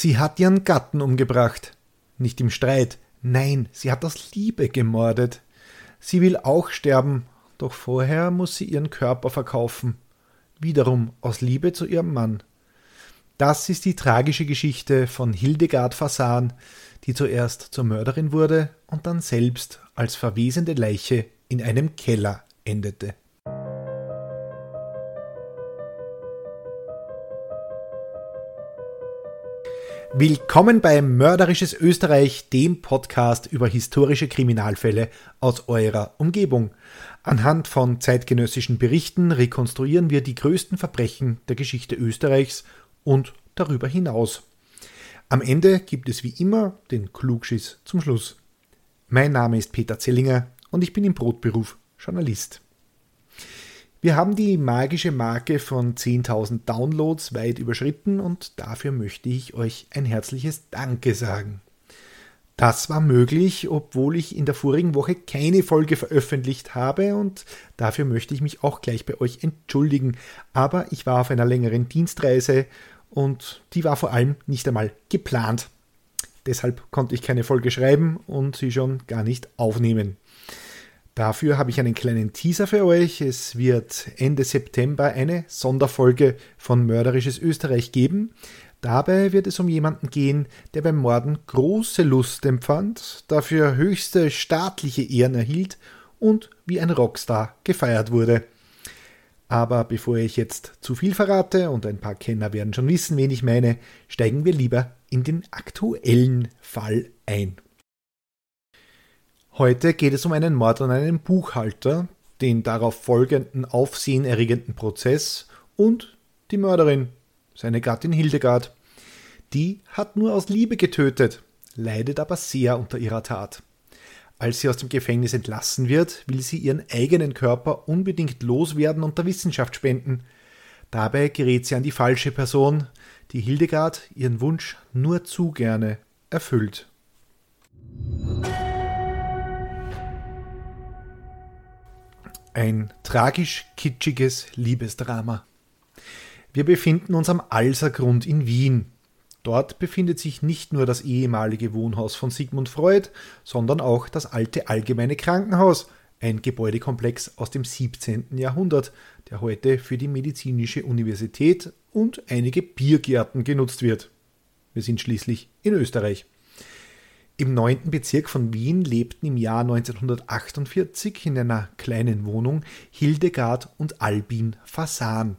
Sie hat ihren Gatten umgebracht. Nicht im Streit, nein, sie hat aus Liebe gemordet. Sie will auch sterben, doch vorher muss sie ihren Körper verkaufen. Wiederum aus Liebe zu ihrem Mann. Das ist die tragische Geschichte von Hildegard Fasan, die zuerst zur Mörderin wurde und dann selbst als verwesende Leiche in einem Keller endete. Willkommen bei Mörderisches Österreich, dem Podcast über historische Kriminalfälle aus eurer Umgebung. Anhand von zeitgenössischen Berichten rekonstruieren wir die größten Verbrechen der Geschichte Österreichs und darüber hinaus. Am Ende gibt es wie immer den Klugschiss zum Schluss. Mein Name ist Peter Zellinger und ich bin im Brotberuf Journalist. Wir haben die magische Marke von 10.000 Downloads weit überschritten und dafür möchte ich euch ein herzliches Danke sagen. Das war möglich, obwohl ich in der vorigen Woche keine Folge veröffentlicht habe und dafür möchte ich mich auch gleich bei euch entschuldigen. Aber ich war auf einer längeren Dienstreise und die war vor allem nicht einmal geplant. Deshalb konnte ich keine Folge schreiben und sie schon gar nicht aufnehmen. Dafür habe ich einen kleinen Teaser für euch. Es wird Ende September eine Sonderfolge von Mörderisches Österreich geben. Dabei wird es um jemanden gehen, der beim Morden große Lust empfand, dafür höchste staatliche Ehren erhielt und wie ein Rockstar gefeiert wurde. Aber bevor ich jetzt zu viel verrate, und ein paar Kenner werden schon wissen, wen ich meine, steigen wir lieber in den aktuellen Fall ein. Heute geht es um einen Mord an einem Buchhalter, den darauf folgenden aufsehenerregenden Prozess und die Mörderin, seine Gattin Hildegard. Die hat nur aus Liebe getötet, leidet aber sehr unter ihrer Tat. Als sie aus dem Gefängnis entlassen wird, will sie ihren eigenen Körper unbedingt loswerden und der Wissenschaft spenden. Dabei gerät sie an die falsche Person, die Hildegard ihren Wunsch nur zu gerne erfüllt. Ein tragisch kitschiges Liebesdrama. Wir befinden uns am Alsergrund in Wien. Dort befindet sich nicht nur das ehemalige Wohnhaus von Sigmund Freud, sondern auch das alte Allgemeine Krankenhaus, ein Gebäudekomplex aus dem 17. Jahrhundert, der heute für die Medizinische Universität und einige Biergärten genutzt wird. Wir sind schließlich in Österreich. Im 9. Bezirk von Wien lebten im Jahr 1948 in einer kleinen Wohnung Hildegard und Albin Fasan.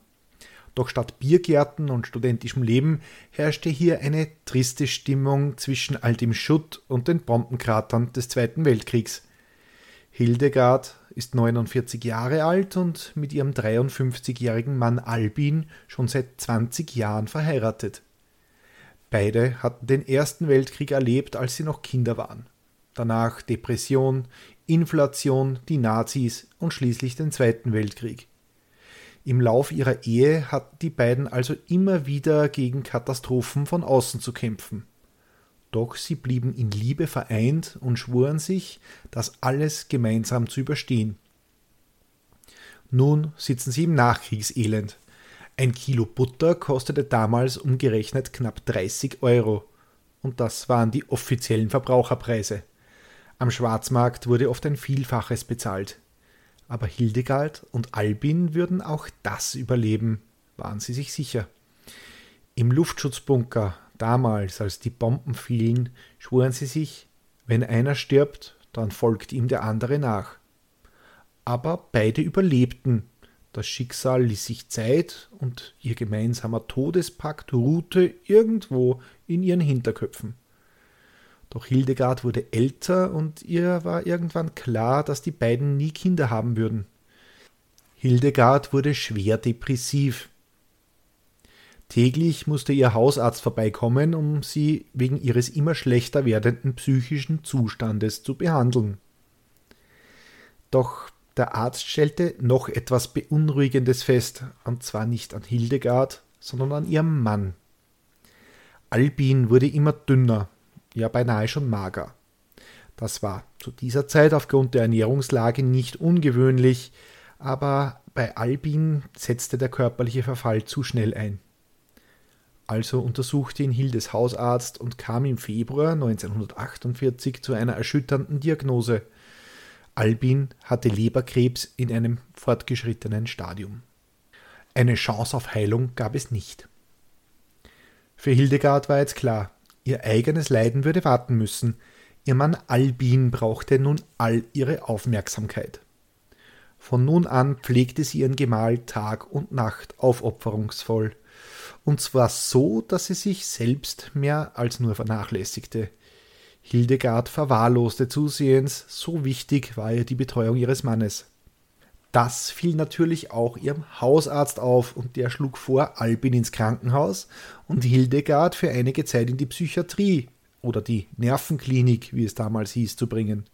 Doch statt Biergärten und studentischem Leben herrschte hier eine triste Stimmung zwischen all dem Schutt und den Bombenkratern des Zweiten Weltkriegs. Hildegard ist 49 Jahre alt und mit ihrem 53-jährigen Mann Albin schon seit 20 Jahren verheiratet. Beide hatten den Ersten Weltkrieg erlebt, als sie noch Kinder waren. Danach Depression, Inflation, die Nazis und schließlich den Zweiten Weltkrieg. Im Lauf ihrer Ehe hatten die beiden also immer wieder gegen Katastrophen von außen zu kämpfen. Doch sie blieben in Liebe vereint und schworen sich, das alles gemeinsam zu überstehen. Nun sitzen sie im Nachkriegselend, ein Kilo Butter kostete damals umgerechnet knapp 30 Euro. Und das waren die offiziellen Verbraucherpreise. Am Schwarzmarkt wurde oft ein Vielfaches bezahlt. Aber Hildegard und Albin würden auch das überleben, waren sie sich sicher. Im Luftschutzbunker, damals, als die Bomben fielen, schworen sie sich, wenn einer stirbt, dann folgt ihm der andere nach. Aber beide überlebten das Schicksal ließ sich Zeit und ihr gemeinsamer Todespakt ruhte irgendwo in ihren Hinterköpfen. Doch Hildegard wurde älter und ihr war irgendwann klar, dass die beiden nie Kinder haben würden. Hildegard wurde schwer depressiv. Täglich musste ihr Hausarzt vorbeikommen, um sie wegen ihres immer schlechter werdenden psychischen Zustandes zu behandeln. Doch der Arzt stellte noch etwas Beunruhigendes fest, und zwar nicht an Hildegard, sondern an ihrem Mann. Albin wurde immer dünner, ja beinahe schon mager. Das war zu dieser Zeit aufgrund der Ernährungslage nicht ungewöhnlich, aber bei Albin setzte der körperliche Verfall zu schnell ein. Also untersuchte ihn Hildes Hausarzt und kam im Februar 1948 zu einer erschütternden Diagnose. Albin hatte Leberkrebs in einem fortgeschrittenen Stadium. Eine Chance auf Heilung gab es nicht. Für Hildegard war jetzt klar, ihr eigenes Leiden würde warten müssen, ihr Mann Albin brauchte nun all ihre Aufmerksamkeit. Von nun an pflegte sie ihren Gemahl Tag und Nacht aufopferungsvoll, und zwar so, dass sie sich selbst mehr als nur vernachlässigte. Hildegard verwahrloste zusehends, so wichtig war ihr die Betreuung ihres Mannes. Das fiel natürlich auch ihrem Hausarzt auf und der schlug vor, Albin ins Krankenhaus und Hildegard für einige Zeit in die Psychiatrie oder die Nervenklinik, wie es damals hieß, zu bringen.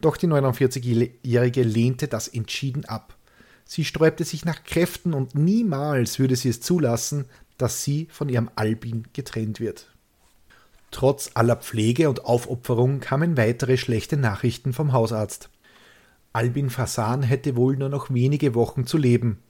Doch die 49-Jährige lehnte das entschieden ab. Sie sträubte sich nach Kräften und niemals würde sie es zulassen, dass sie von ihrem Albin getrennt wird. Trotz aller Pflege und Aufopferung kamen weitere schlechte Nachrichten vom Hausarzt. Albin Fasan hätte wohl nur noch wenige Wochen zu leben.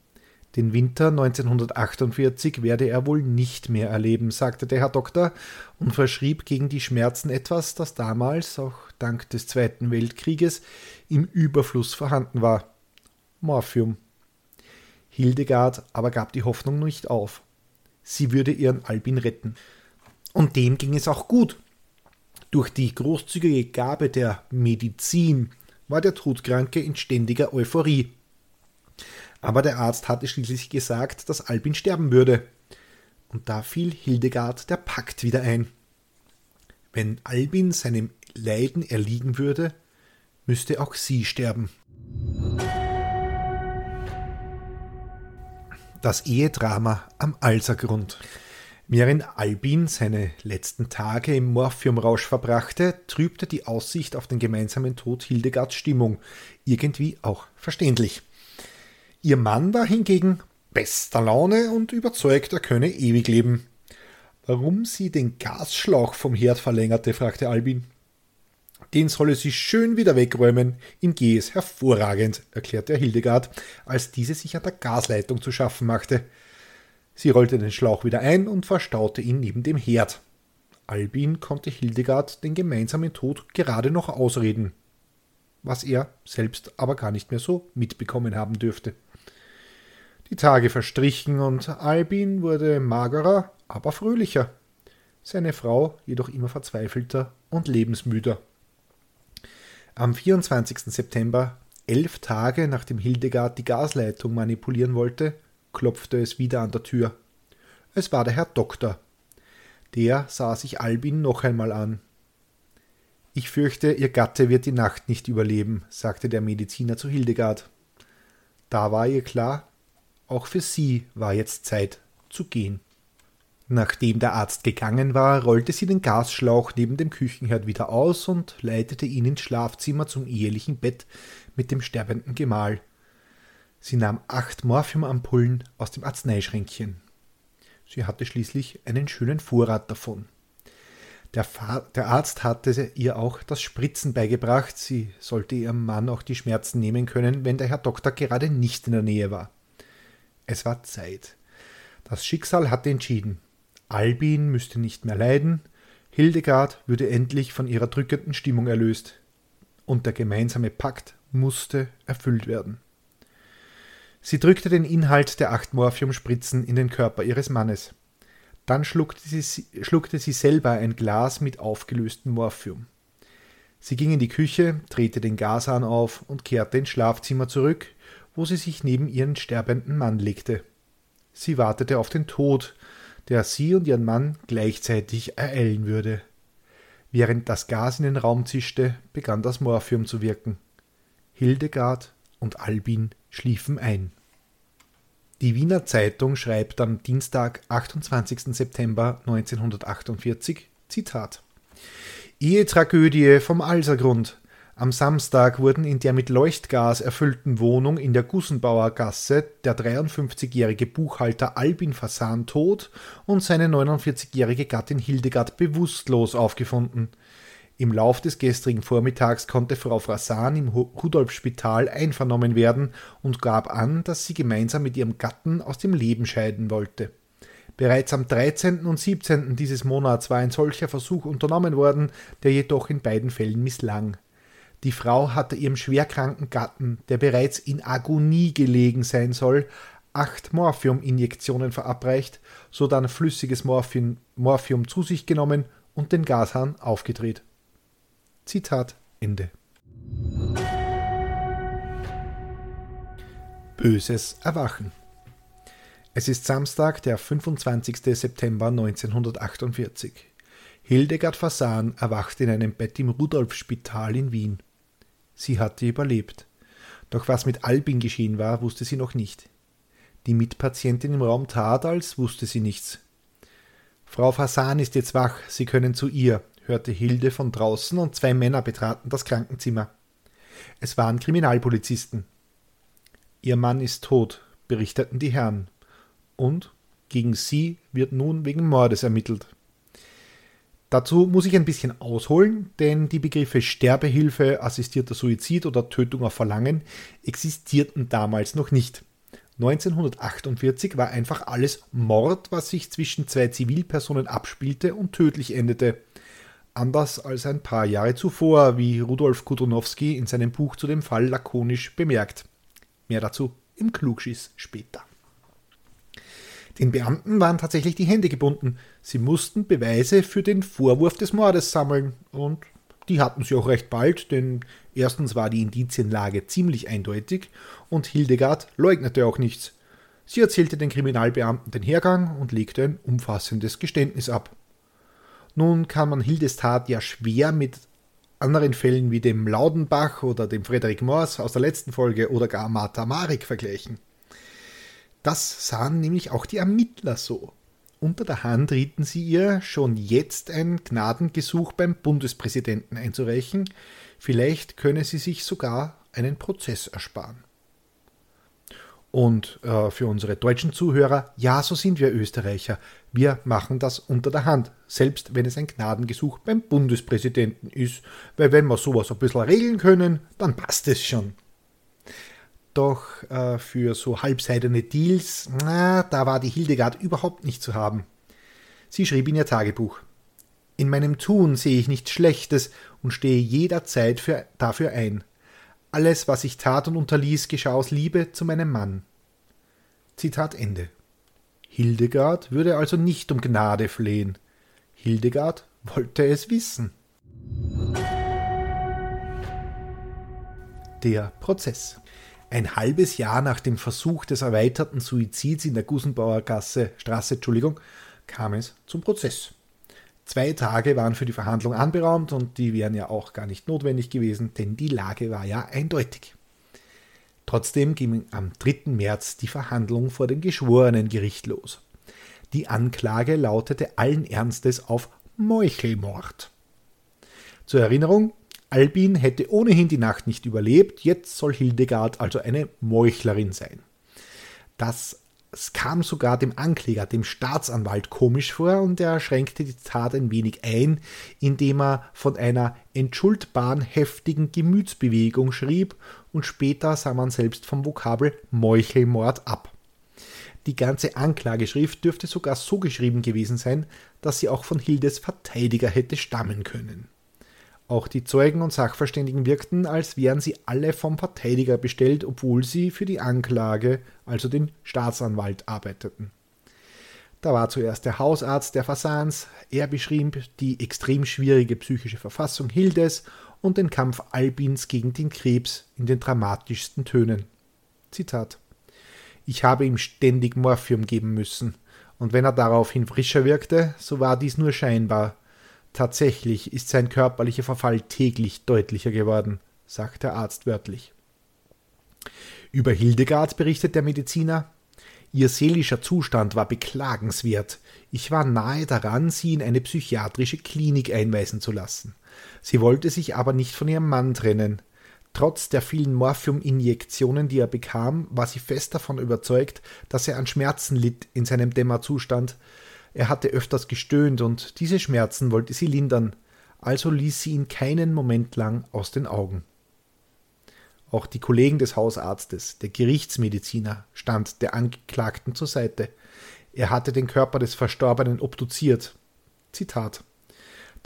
Den Winter 1948 werde er wohl nicht mehr erleben, sagte der Herr Doktor und verschrieb gegen die Schmerzen etwas, das damals, auch dank des Zweiten Weltkrieges, im Überfluss vorhanden war. Morphium. Hildegard aber gab die Hoffnung nicht auf. Sie würde ihren Albin retten. Und dem ging es auch gut. Durch die großzügige Gabe der Medizin war der Todkranke in ständiger Euphorie. Aber der Arzt hatte schließlich gesagt, dass Albin sterben würde. Und da fiel Hildegard der Pakt wieder ein. Wenn Albin seinem Leiden erliegen würde, müsste auch sie sterben. Das Ehedrama am Alsergrund. Während Albin seine letzten Tage im Morphiumrausch verbrachte, trübte die Aussicht auf den gemeinsamen Tod Hildegards Stimmung, irgendwie auch verständlich. Ihr Mann war hingegen bester Laune und überzeugt, er könne ewig leben. Warum sie den Gasschlauch vom Herd verlängerte, fragte Albin. Den solle sie schön wieder wegräumen, ihm gehe es hervorragend, erklärte er Hildegard, als diese sich an der Gasleitung zu schaffen machte. Sie rollte den Schlauch wieder ein und verstaute ihn neben dem Herd. Albin konnte Hildegard den gemeinsamen Tod gerade noch ausreden, was er selbst aber gar nicht mehr so mitbekommen haben dürfte. Die Tage verstrichen und Albin wurde magerer, aber fröhlicher, seine Frau jedoch immer verzweifelter und lebensmüder. Am 24. September, elf Tage nachdem Hildegard die Gasleitung manipulieren wollte, klopfte es wieder an der Tür. Es war der Herr Doktor. Der sah sich Albin noch einmal an. Ich fürchte, Ihr Gatte wird die Nacht nicht überleben, sagte der Mediziner zu Hildegard. Da war ihr klar, auch für sie war jetzt Zeit zu gehen. Nachdem der Arzt gegangen war, rollte sie den Gasschlauch neben dem Küchenherd wieder aus und leitete ihn ins Schlafzimmer zum ehelichen Bett mit dem sterbenden Gemahl. Sie nahm acht Morphiumampullen aus dem Arzneischränkchen. Sie hatte schließlich einen schönen Vorrat davon. Der, der, Arzt hatte ihr auch das Spritzen beigebracht. Sie sollte ihrem Mann auch die Schmerzen nehmen können, wenn der Herr Doktor gerade nicht in der Nähe war. Es war Zeit. Das Schicksal hatte entschieden. Albin müsste nicht mehr leiden, Hildegard würde endlich von ihrer drückenden Stimmung erlöst, und der gemeinsame Pakt musste erfüllt werden. Sie drückte den Inhalt der acht Morphiumspritzen in den Körper ihres Mannes. Dann schluckte sie, schluckte sie selber ein Glas mit aufgelöstem Morphium. Sie ging in die Küche, drehte den Gashahn auf und kehrte ins Schlafzimmer zurück, wo sie sich neben ihren sterbenden Mann legte. Sie wartete auf den Tod, der sie und ihren Mann gleichzeitig ereilen würde. Während das Gas in den Raum zischte, begann das Morphium zu wirken. Hildegard und Albin schliefen ein. Die Wiener Zeitung schreibt am Dienstag, 28. September 1948, Zitat Ehetragödie vom Alsergrund. Am Samstag wurden in der mit Leuchtgas erfüllten Wohnung in der Gussenbauer Gasse der 53-jährige Buchhalter Albin Fasan tot und seine 49-jährige Gattin Hildegard bewusstlos aufgefunden. Im Lauf des gestrigen Vormittags konnte Frau Fasan im Rudolf-Spital einvernommen werden und gab an, dass sie gemeinsam mit ihrem Gatten aus dem Leben scheiden wollte. Bereits am 13. und 17. dieses Monats war ein solcher Versuch unternommen worden, der jedoch in beiden Fällen misslang. Die Frau hatte ihrem schwerkranken Gatten, der bereits in Agonie gelegen sein soll, acht Morphium-Injektionen verabreicht, sodann flüssiges Morphin, Morphium zu sich genommen und den Gashahn aufgedreht. Zitat Ende. Böses Erwachen. Es ist Samstag, der 25. September 1948. Hildegard Fasan erwacht in einem Bett im Rudolf-Spital in Wien. Sie hatte überlebt. Doch was mit Albin geschehen war, wusste sie noch nicht. Die Mitpatientin im Raum tat, als wusste sie nichts. Frau Fasan ist jetzt wach, Sie können zu ihr, hörte Hilde von draußen und zwei Männer betraten das Krankenzimmer. Es waren Kriminalpolizisten. Ihr Mann ist tot, berichteten die Herren. Und gegen sie wird nun wegen Mordes ermittelt. Dazu muss ich ein bisschen ausholen, denn die Begriffe Sterbehilfe, assistierter Suizid oder Tötung auf Verlangen existierten damals noch nicht. 1948 war einfach alles Mord, was sich zwischen zwei Zivilpersonen abspielte und tödlich endete. Anders als ein paar Jahre zuvor, wie Rudolf Kudronowski in seinem Buch zu dem Fall lakonisch bemerkt. Mehr dazu im Klugschiss später. Den Beamten waren tatsächlich die Hände gebunden. Sie mussten Beweise für den Vorwurf des Mordes sammeln und die hatten sie auch recht bald, denn erstens war die Indizienlage ziemlich eindeutig und Hildegard leugnete auch nichts. Sie erzählte den Kriminalbeamten den Hergang und legte ein umfassendes Geständnis ab. Nun kann man Hildes Tat ja schwer mit anderen Fällen wie dem Laudenbach oder dem Frederik Mors aus der letzten Folge oder gar Martha Marik vergleichen. Das sahen nämlich auch die Ermittler so. Unter der Hand rieten sie ihr, schon jetzt ein Gnadengesuch beim Bundespräsidenten einzureichen, vielleicht könne sie sich sogar einen Prozess ersparen. Und äh, für unsere deutschen Zuhörer, ja, so sind wir Österreicher. Wir machen das unter der Hand, selbst wenn es ein Gnadengesuch beim Bundespräsidenten ist, weil wenn wir sowas ein bisschen regeln können, dann passt es schon. Doch äh, für so halbseidene Deals, na, da war die Hildegard überhaupt nicht zu haben. Sie schrieb in ihr Tagebuch. In meinem Tun sehe ich nichts Schlechtes und stehe jederzeit für, dafür ein. Alles, was ich tat und unterließ, geschah aus Liebe zu meinem Mann. Zitat Ende. Hildegard würde also nicht um Gnade flehen. Hildegard wollte es wissen. Der Prozess. Ein halbes Jahr nach dem Versuch des erweiterten Suizids in der Gusenbauer Gasse, Straße Entschuldigung, kam es zum Prozess. Zwei Tage waren für die Verhandlung anberaumt und die wären ja auch gar nicht notwendig gewesen, denn die Lage war ja eindeutig. Trotzdem ging am 3. März die Verhandlung vor dem Geschworenengericht los. Die Anklage lautete allen Ernstes auf Meuchelmord. Zur Erinnerung, Albin hätte ohnehin die Nacht nicht überlebt, jetzt soll Hildegard also eine Meuchlerin sein. Das kam sogar dem Ankläger, dem Staatsanwalt, komisch vor und er schränkte die Tat ein wenig ein, indem er von einer entschuldbaren heftigen Gemütsbewegung schrieb und später sah man selbst vom Vokabel Meuchelmord ab. Die ganze Anklageschrift dürfte sogar so geschrieben gewesen sein, dass sie auch von Hildes Verteidiger hätte stammen können. Auch die Zeugen und Sachverständigen wirkten, als wären sie alle vom Verteidiger bestellt, obwohl sie für die Anklage, also den Staatsanwalt, arbeiteten. Da war zuerst der Hausarzt der Fasans, er beschrieb die extrem schwierige psychische Verfassung Hildes und den Kampf Albins gegen den Krebs in den dramatischsten Tönen. Zitat Ich habe ihm ständig Morphium geben müssen, und wenn er daraufhin frischer wirkte, so war dies nur scheinbar, Tatsächlich ist sein körperlicher Verfall täglich deutlicher geworden, sagt der Arzt wörtlich. Über Hildegard berichtet der Mediziner. Ihr seelischer Zustand war beklagenswert. Ich war nahe daran, sie in eine psychiatrische Klinik einweisen zu lassen. Sie wollte sich aber nicht von ihrem Mann trennen. Trotz der vielen Morphiuminjektionen, die er bekam, war sie fest davon überzeugt, dass er an Schmerzen litt in seinem Dämmerzustand, er hatte öfters gestöhnt und diese Schmerzen wollte sie lindern, also ließ sie ihn keinen Moment lang aus den Augen. Auch die Kollegen des Hausarztes, der Gerichtsmediziner, stand der Angeklagten zur Seite. Er hatte den Körper des Verstorbenen obduziert. Zitat.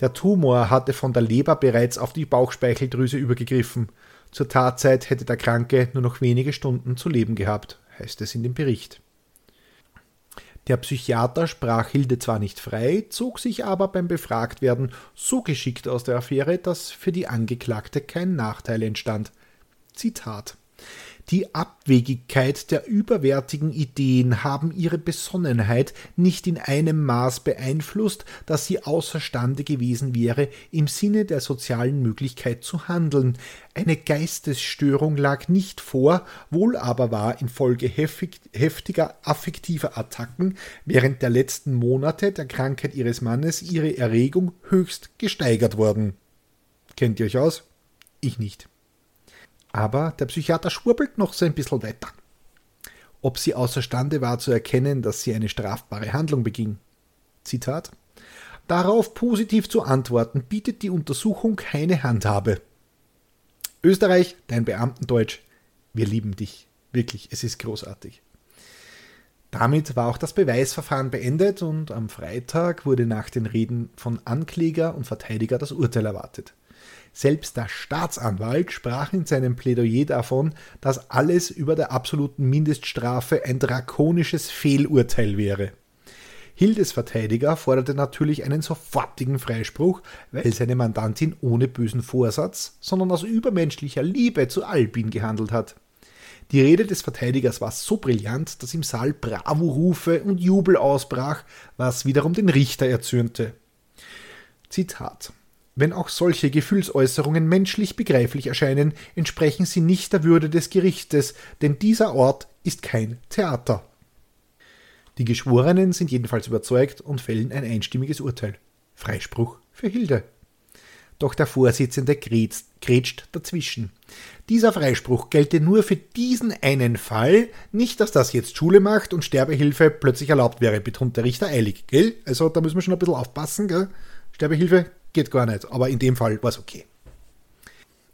Der Tumor hatte von der Leber bereits auf die Bauchspeicheldrüse übergegriffen. Zur Tatzeit hätte der Kranke nur noch wenige Stunden zu leben gehabt, heißt es in dem Bericht. Der Psychiater sprach Hilde zwar nicht frei, zog sich aber beim Befragtwerden so geschickt aus der Affäre, dass für die Angeklagte kein Nachteil entstand. Zitat die Abwegigkeit der überwärtigen Ideen haben ihre Besonnenheit nicht in einem Maß beeinflusst, dass sie außerstande gewesen wäre, im Sinne der sozialen Möglichkeit zu handeln. Eine Geistesstörung lag nicht vor, wohl aber war infolge heftiger affektiver Attacken während der letzten Monate der Krankheit ihres Mannes ihre Erregung höchst gesteigert worden. Kennt ihr euch aus? Ich nicht. Aber der Psychiater schwurbelt noch so ein bisschen weiter. Ob sie außerstande war zu erkennen, dass sie eine strafbare Handlung beging. Zitat. Darauf positiv zu antworten, bietet die Untersuchung keine Handhabe. Österreich, dein Beamtendeutsch, wir lieben dich. Wirklich, es ist großartig. Damit war auch das Beweisverfahren beendet und am Freitag wurde nach den Reden von Ankläger und Verteidiger das Urteil erwartet. Selbst der Staatsanwalt sprach in seinem Plädoyer davon, dass alles über der absoluten Mindeststrafe ein drakonisches Fehlurteil wäre. Hildes Verteidiger forderte natürlich einen sofortigen Freispruch, weil seine Mandantin ohne bösen Vorsatz, sondern aus übermenschlicher Liebe zu Albin gehandelt hat. Die Rede des Verteidigers war so brillant, dass im Saal Bravo-Rufe und Jubel ausbrach, was wiederum den Richter erzürnte. Zitat wenn auch solche Gefühlsäußerungen menschlich begreiflich erscheinen, entsprechen sie nicht der Würde des Gerichtes, denn dieser Ort ist kein Theater. Die Geschworenen sind jedenfalls überzeugt und fällen ein einstimmiges Urteil. Freispruch für Hilde. Doch der Vorsitzende grätscht dazwischen. Dieser Freispruch gelte nur für diesen einen Fall, nicht, dass das jetzt Schule macht und Sterbehilfe plötzlich erlaubt wäre, betont der Richter eilig, gell? Also da müssen wir schon ein bisschen aufpassen, gell? Sterbehilfe geht gar nicht, aber in dem Fall war es okay.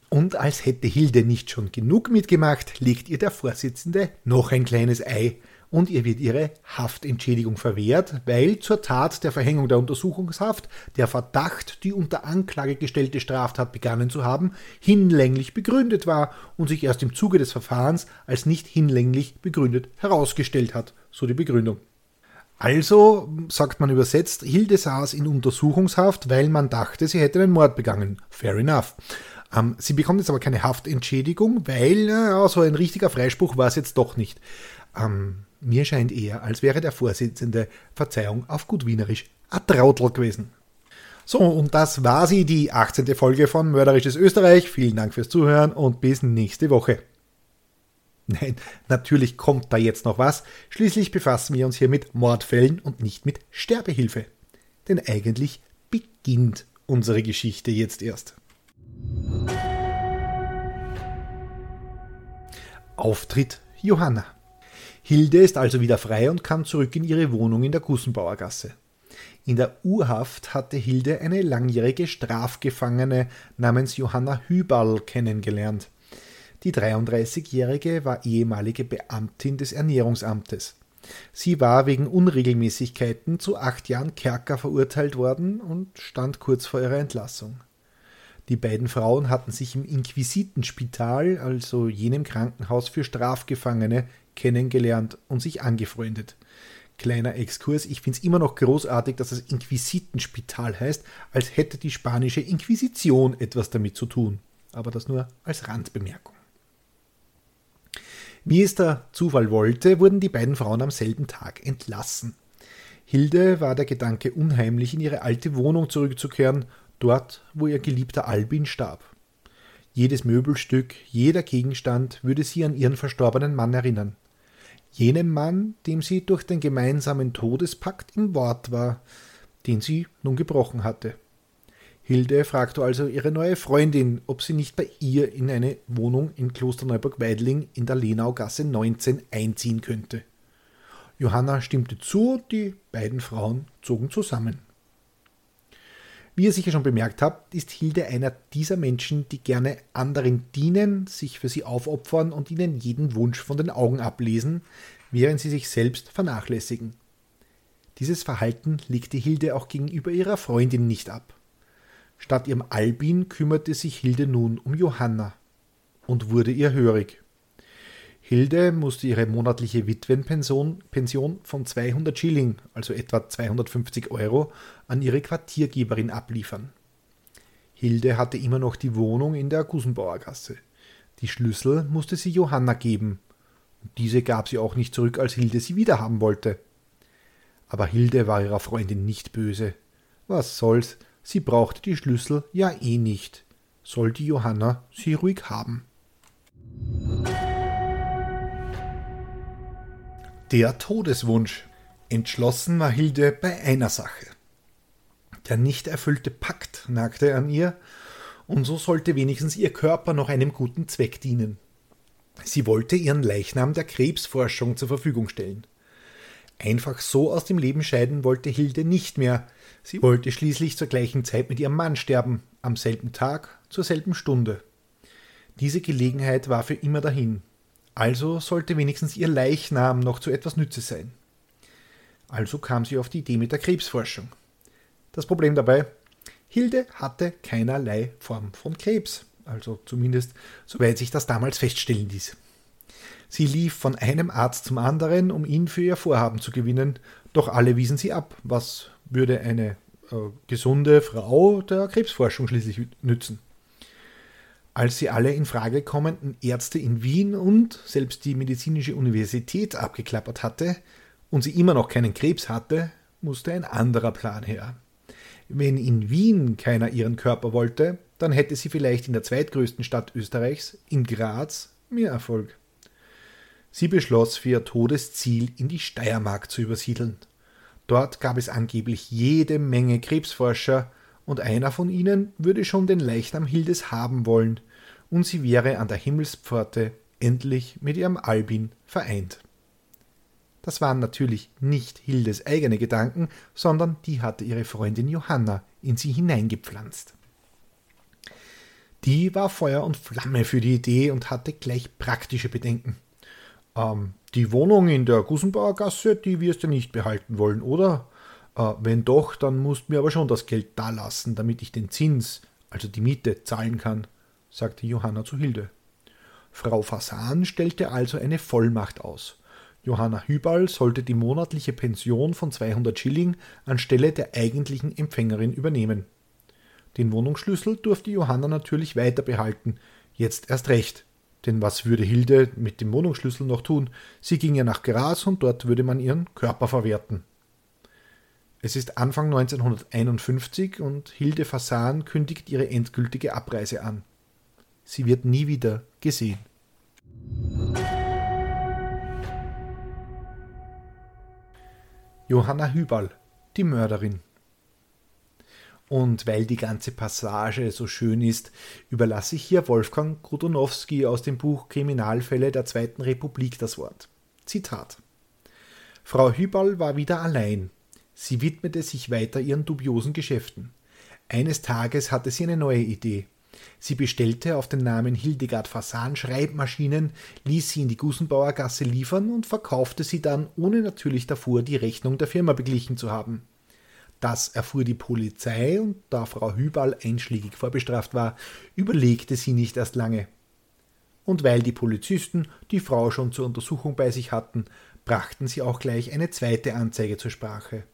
Und als hätte Hilde nicht schon genug mitgemacht, legt ihr der Vorsitzende noch ein kleines Ei und ihr wird ihre Haftentschädigung verwehrt, weil zur Tat der Verhängung der Untersuchungshaft der Verdacht, die unter Anklage gestellte Straftat begangen zu haben, hinlänglich begründet war und sich erst im Zuge des Verfahrens als nicht hinlänglich begründet herausgestellt hat, so die Begründung. Also, sagt man übersetzt, Hilde saß in Untersuchungshaft, weil man dachte, sie hätte einen Mord begangen. Fair enough. Ähm, sie bekommt jetzt aber keine Haftentschädigung, weil äh, so ein richtiger Freispruch war es jetzt doch nicht. Ähm, mir scheint eher, als wäre der Vorsitzende, Verzeihung auf gut Wienerisch, ein Trautel gewesen. So, und das war sie, die 18. Folge von Mörderisches Österreich. Vielen Dank fürs Zuhören und bis nächste Woche. Nein, natürlich kommt da jetzt noch was. Schließlich befassen wir uns hier mit Mordfällen und nicht mit Sterbehilfe. Denn eigentlich beginnt unsere Geschichte jetzt erst. Auftritt Johanna. Hilde ist also wieder frei und kam zurück in ihre Wohnung in der Gussenbauergasse. In der Urhaft hatte Hilde eine langjährige Strafgefangene namens Johanna Hübal kennengelernt. Die 33-Jährige war ehemalige Beamtin des Ernährungsamtes. Sie war wegen Unregelmäßigkeiten zu acht Jahren Kerker verurteilt worden und stand kurz vor ihrer Entlassung. Die beiden Frauen hatten sich im Inquisitenspital, also jenem Krankenhaus für Strafgefangene, kennengelernt und sich angefreundet. Kleiner Exkurs, ich finde es immer noch großartig, dass es Inquisitenspital heißt, als hätte die spanische Inquisition etwas damit zu tun. Aber das nur als Randbemerkung. Wie es der Zufall wollte, wurden die beiden Frauen am selben Tag entlassen. Hilde war der Gedanke unheimlich, in ihre alte Wohnung zurückzukehren, dort, wo ihr geliebter Albin starb. Jedes Möbelstück, jeder Gegenstand würde sie an ihren verstorbenen Mann erinnern. Jenem Mann, dem sie durch den gemeinsamen Todespakt im Wort war, den sie nun gebrochen hatte. Hilde fragte also ihre neue Freundin, ob sie nicht bei ihr in eine Wohnung in Klosterneuburg-Weidling in der Lenaugasse 19 einziehen könnte. Johanna stimmte zu, die beiden Frauen zogen zusammen. Wie ihr sicher schon bemerkt habt, ist Hilde einer dieser Menschen, die gerne anderen dienen, sich für sie aufopfern und ihnen jeden Wunsch von den Augen ablesen, während sie sich selbst vernachlässigen. Dieses Verhalten legte Hilde auch gegenüber ihrer Freundin nicht ab. Statt ihrem Albin kümmerte sich Hilde nun um Johanna und wurde ihr hörig. Hilde musste ihre monatliche Witwenpension Pension von 200 Schilling, also etwa 250 Euro, an ihre Quartiergeberin abliefern. Hilde hatte immer noch die Wohnung in der Gusenbauergasse. Die Schlüssel musste sie Johanna geben. Und diese gab sie auch nicht zurück, als Hilde sie wiederhaben wollte. Aber Hilde war ihrer Freundin nicht böse. Was soll's, sie brauchte die Schlüssel ja eh nicht. Soll die Johanna sie ruhig haben. Der Todeswunsch. Entschlossen war Hilde bei einer Sache. Der nicht erfüllte Pakt nagte an ihr, und so sollte wenigstens ihr Körper noch einem guten Zweck dienen. Sie wollte ihren Leichnam der Krebsforschung zur Verfügung stellen. Einfach so aus dem Leben scheiden wollte Hilde nicht mehr. Sie wollte schließlich zur gleichen Zeit mit ihrem Mann sterben, am selben Tag, zur selben Stunde. Diese Gelegenheit war für immer dahin. Also sollte wenigstens ihr Leichnam noch zu etwas Nütze sein. Also kam sie auf die Idee mit der Krebsforschung. Das Problem dabei, Hilde hatte keinerlei Form von Krebs, also zumindest soweit sich das damals feststellen ließ. Sie lief von einem Arzt zum anderen, um ihn für ihr Vorhaben zu gewinnen, doch alle wiesen sie ab. Was würde eine äh, gesunde Frau der Krebsforschung schließlich nützen? Als sie alle in Frage kommenden Ärzte in Wien und selbst die medizinische Universität abgeklappert hatte und sie immer noch keinen Krebs hatte, musste ein anderer Plan her. Wenn in Wien keiner ihren Körper wollte, dann hätte sie vielleicht in der zweitgrößten Stadt Österreichs, in Graz, mehr Erfolg. Sie beschloss, für ihr Todesziel in die Steiermark zu übersiedeln. Dort gab es angeblich jede Menge Krebsforscher, und einer von ihnen würde schon den Leichnam Hildes haben wollen, und sie wäre an der Himmelspforte endlich mit ihrem Albin vereint. Das waren natürlich nicht Hildes eigene Gedanken, sondern die hatte ihre Freundin Johanna in sie hineingepflanzt. Die war Feuer und Flamme für die Idee und hatte gleich praktische Bedenken. Ähm, die Wohnung in der Gusenbauergasse, die wirst du nicht behalten wollen, oder? Äh, wenn doch, dann musst mir aber schon das Geld dalassen, damit ich den Zins, also die Miete, zahlen kann, sagte Johanna zu Hilde. Frau Fasan stellte also eine Vollmacht aus. Johanna Hübal sollte die monatliche Pension von 200 Schilling anstelle der eigentlichen Empfängerin übernehmen. Den Wohnungsschlüssel durfte Johanna natürlich weiter behalten, jetzt erst recht. Denn was würde Hilde mit dem Wohnungsschlüssel noch tun? Sie ging ja nach Graz und dort würde man ihren Körper verwerten. Es ist Anfang 1951 und Hilde Fasan kündigt ihre endgültige Abreise an. Sie wird nie wieder gesehen. Johanna Hübal, die Mörderin. Und weil die ganze Passage so schön ist, überlasse ich hier Wolfgang Krudonowski aus dem Buch Kriminalfälle der Zweiten Republik das Wort. Zitat Frau Hübal war wieder allein, Sie widmete sich weiter ihren dubiosen Geschäften. Eines Tages hatte sie eine neue Idee. Sie bestellte auf den Namen Hildegard Fasan Schreibmaschinen, ließ sie in die Gusenbauergasse liefern und verkaufte sie dann, ohne natürlich davor die Rechnung der Firma beglichen zu haben. Das erfuhr die Polizei und da Frau Hübal einschlägig vorbestraft war, überlegte sie nicht erst lange. Und weil die Polizisten die Frau schon zur Untersuchung bei sich hatten, brachten sie auch gleich eine zweite Anzeige zur Sprache.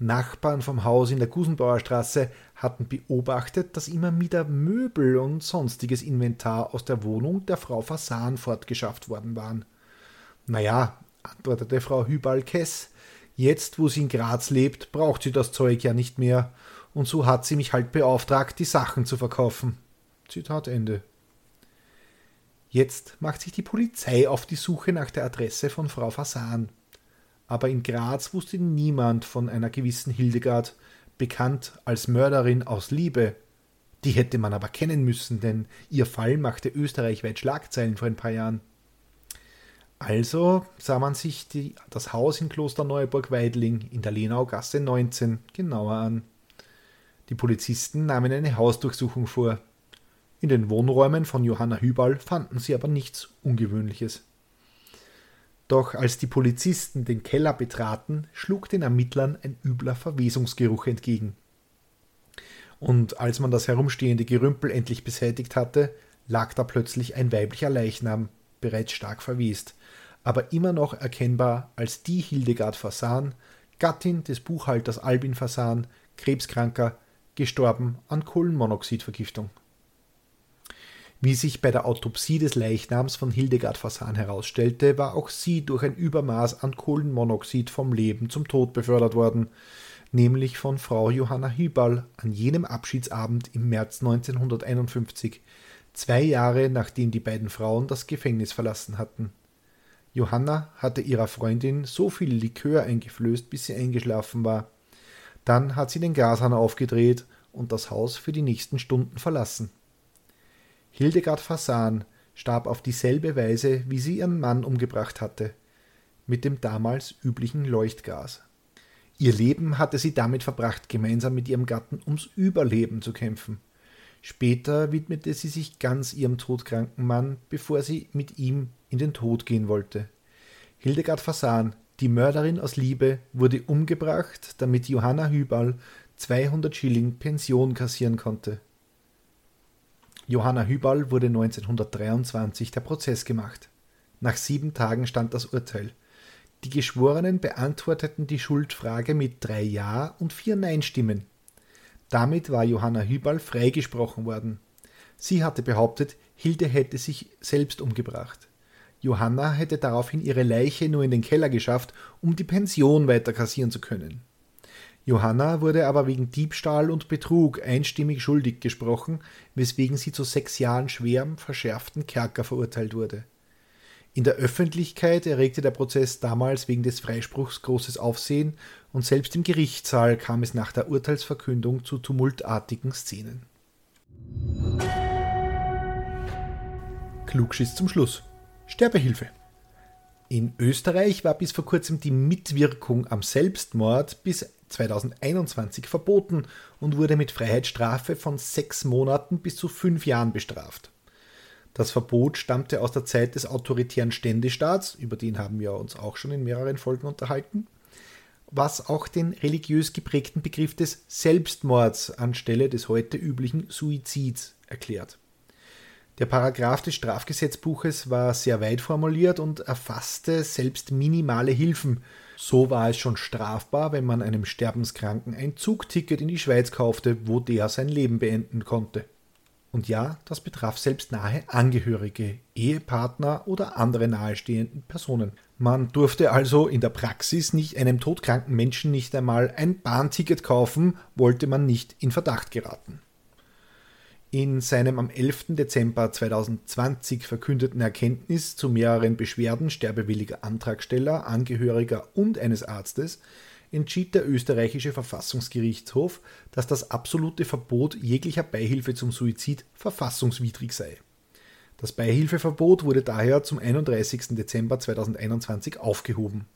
Nachbarn vom Haus in der Gusenbauerstraße hatten beobachtet, dass immer wieder Möbel und sonstiges Inventar aus der Wohnung der Frau Fasan fortgeschafft worden waren. Naja, antwortete Frau Hübal-Kess, jetzt wo sie in Graz lebt, braucht sie das Zeug ja nicht mehr, und so hat sie mich halt beauftragt, die Sachen zu verkaufen. Zitat Ende. Jetzt macht sich die Polizei auf die Suche nach der Adresse von Frau Fasan aber in Graz wusste niemand von einer gewissen Hildegard, bekannt als Mörderin aus Liebe. Die hätte man aber kennen müssen, denn ihr Fall machte österreichweit Schlagzeilen vor ein paar Jahren. Also sah man sich die, das Haus in Kloster Neuburg-Weidling in der Lenaugasse 19 genauer an. Die Polizisten nahmen eine Hausdurchsuchung vor. In den Wohnräumen von Johanna Hübal fanden sie aber nichts Ungewöhnliches. Doch als die Polizisten den Keller betraten, schlug den Ermittlern ein übler Verwesungsgeruch entgegen. Und als man das herumstehende Gerümpel endlich beseitigt hatte, lag da plötzlich ein weiblicher Leichnam, bereits stark verwest, aber immer noch erkennbar als die Hildegard Fasan, Gattin des Buchhalters Albin Fasan, Krebskranker, gestorben an Kohlenmonoxidvergiftung. Wie sich bei der Autopsie des Leichnams von Hildegard Fasan herausstellte, war auch sie durch ein Übermaß an Kohlenmonoxid vom Leben zum Tod befördert worden, nämlich von Frau Johanna Hübal an jenem Abschiedsabend im März 1951, zwei Jahre nachdem die beiden Frauen das Gefängnis verlassen hatten. Johanna hatte ihrer Freundin so viel Likör eingeflößt, bis sie eingeschlafen war. Dann hat sie den Gashahn aufgedreht und das Haus für die nächsten Stunden verlassen. Hildegard Fasan starb auf dieselbe Weise, wie sie ihren Mann umgebracht hatte, mit dem damals üblichen Leuchtgas. Ihr Leben hatte sie damit verbracht, gemeinsam mit ihrem Gatten ums Überleben zu kämpfen. Später widmete sie sich ganz ihrem todkranken Mann, bevor sie mit ihm in den Tod gehen wollte. Hildegard Fasan, die Mörderin aus Liebe, wurde umgebracht, damit Johanna Hübal 200 Schilling Pension kassieren konnte. Johanna Hübal wurde 1923 der Prozess gemacht. Nach sieben Tagen stand das Urteil. Die Geschworenen beantworteten die Schuldfrage mit drei Ja- und vier Nein-Stimmen. Damit war Johanna Hübal freigesprochen worden. Sie hatte behauptet, Hilde hätte sich selbst umgebracht. Johanna hätte daraufhin ihre Leiche nur in den Keller geschafft, um die Pension weiter kassieren zu können. Johanna wurde aber wegen Diebstahl und Betrug einstimmig schuldig gesprochen, weswegen sie zu sechs Jahren schwerem verschärften Kerker verurteilt wurde. In der Öffentlichkeit erregte der Prozess damals wegen des Freispruchs großes Aufsehen und selbst im Gerichtssaal kam es nach der Urteilsverkündung zu tumultartigen Szenen. Klugschiss zum Schluss. Sterbehilfe. In Österreich war bis vor kurzem die Mitwirkung am Selbstmord bis 2021 verboten und wurde mit Freiheitsstrafe von sechs Monaten bis zu fünf Jahren bestraft. Das Verbot stammte aus der Zeit des autoritären Ständestaats, über den haben wir uns auch schon in mehreren Folgen unterhalten, was auch den religiös geprägten Begriff des Selbstmords anstelle des heute üblichen Suizids erklärt. Der Paragraph des Strafgesetzbuches war sehr weit formuliert und erfasste selbst minimale Hilfen, so war es schon strafbar, wenn man einem Sterbenskranken ein Zugticket in die Schweiz kaufte, wo der sein Leben beenden konnte. Und ja, das betraf selbst nahe Angehörige, Ehepartner oder andere nahestehenden Personen. Man durfte also in der Praxis nicht einem todkranken Menschen nicht einmal ein Bahnticket kaufen, wollte man nicht in Verdacht geraten. In seinem am 11. Dezember 2020 verkündeten Erkenntnis zu mehreren Beschwerden sterbewilliger Antragsteller, Angehöriger und eines Arztes entschied der österreichische Verfassungsgerichtshof, dass das absolute Verbot jeglicher Beihilfe zum Suizid verfassungswidrig sei. Das Beihilfeverbot wurde daher zum 31. Dezember 2021 aufgehoben.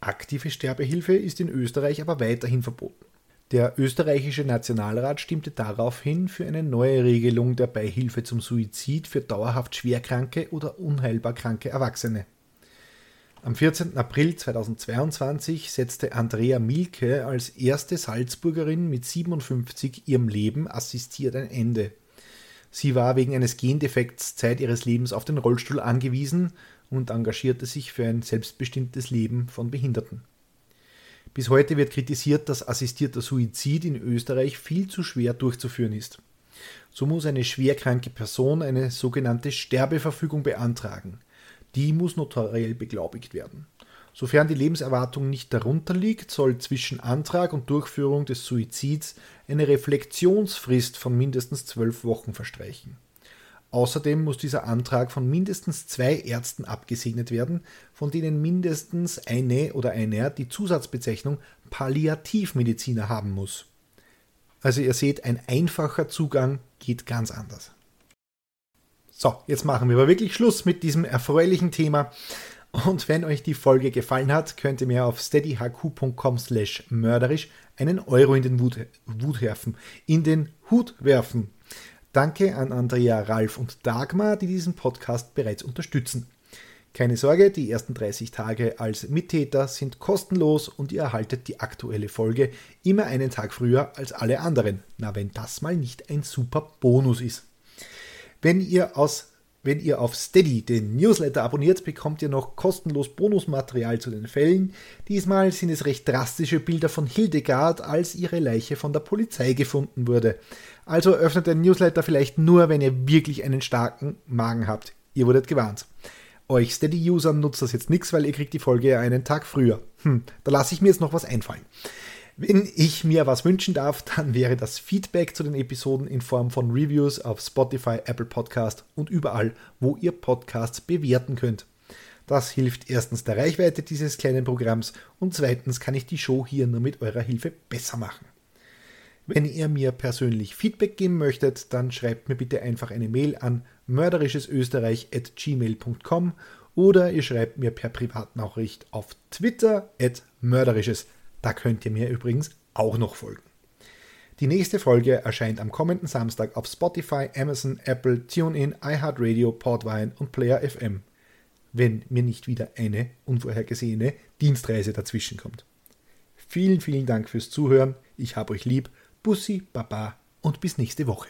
Aktive Sterbehilfe ist in Österreich aber weiterhin verboten. Der österreichische Nationalrat stimmte daraufhin für eine neue Regelung der Beihilfe zum Suizid für dauerhaft schwerkranke oder unheilbar kranke Erwachsene. Am 14. April 2022 setzte Andrea Milke als erste Salzburgerin mit 57 ihrem Leben assistiert ein Ende. Sie war wegen eines Gendefekts Zeit ihres Lebens auf den Rollstuhl angewiesen und engagierte sich für ein selbstbestimmtes Leben von Behinderten. Bis heute wird kritisiert, dass assistierter Suizid in Österreich viel zu schwer durchzuführen ist. So muss eine schwerkranke Person eine sogenannte Sterbeverfügung beantragen. Die muss notariell beglaubigt werden. Sofern die Lebenserwartung nicht darunter liegt, soll zwischen Antrag und Durchführung des Suizids eine Reflexionsfrist von mindestens zwölf Wochen verstreichen. Außerdem muss dieser Antrag von mindestens zwei Ärzten abgesegnet werden, von denen mindestens eine oder einer die Zusatzbezeichnung Palliativmediziner haben muss. Also ihr seht, ein einfacher Zugang geht ganz anders. So, jetzt machen wir aber wirklich Schluss mit diesem erfreulichen Thema. Und wenn euch die Folge gefallen hat, könnt ihr mir auf steadyhq.com slash mörderisch einen Euro in den Wut, Wut werfen. In den Hut werfen. Danke an Andrea, Ralf und Dagmar, die diesen Podcast bereits unterstützen. Keine Sorge, die ersten 30 Tage als Mittäter sind kostenlos und ihr erhaltet die aktuelle Folge immer einen Tag früher als alle anderen. Na, wenn das mal nicht ein super Bonus ist. Wenn ihr aus wenn ihr auf Steady den Newsletter abonniert, bekommt ihr noch kostenlos Bonusmaterial zu den Fällen. Diesmal sind es recht drastische Bilder von Hildegard, als ihre Leiche von der Polizei gefunden wurde. Also öffnet den Newsletter vielleicht nur, wenn ihr wirklich einen starken Magen habt. Ihr wurdet gewarnt. Euch Steady-Usern nutzt das jetzt nichts, weil ihr kriegt die Folge ja einen Tag früher. Hm, da lasse ich mir jetzt noch was einfallen. Wenn ich mir was wünschen darf, dann wäre das Feedback zu den Episoden in Form von Reviews auf Spotify, Apple Podcast und überall, wo ihr Podcasts bewerten könnt. Das hilft erstens der Reichweite dieses kleinen Programms und zweitens kann ich die Show hier nur mit eurer Hilfe besser machen. Wenn ihr mir persönlich Feedback geben möchtet, dann schreibt mir bitte einfach eine Mail an mörderischesösterreich.gmail.com oder ihr schreibt mir per Privatnachricht auf Twitter at mörderisches. Da könnt ihr mir übrigens auch noch folgen. Die nächste Folge erscheint am kommenden Samstag auf Spotify, Amazon, Apple, TuneIn, iHeartRadio, Podvine und Player FM, wenn mir nicht wieder eine unvorhergesehene Dienstreise dazwischen kommt. Vielen, vielen Dank fürs Zuhören. Ich habe euch lieb. Bussi, Baba und bis nächste Woche.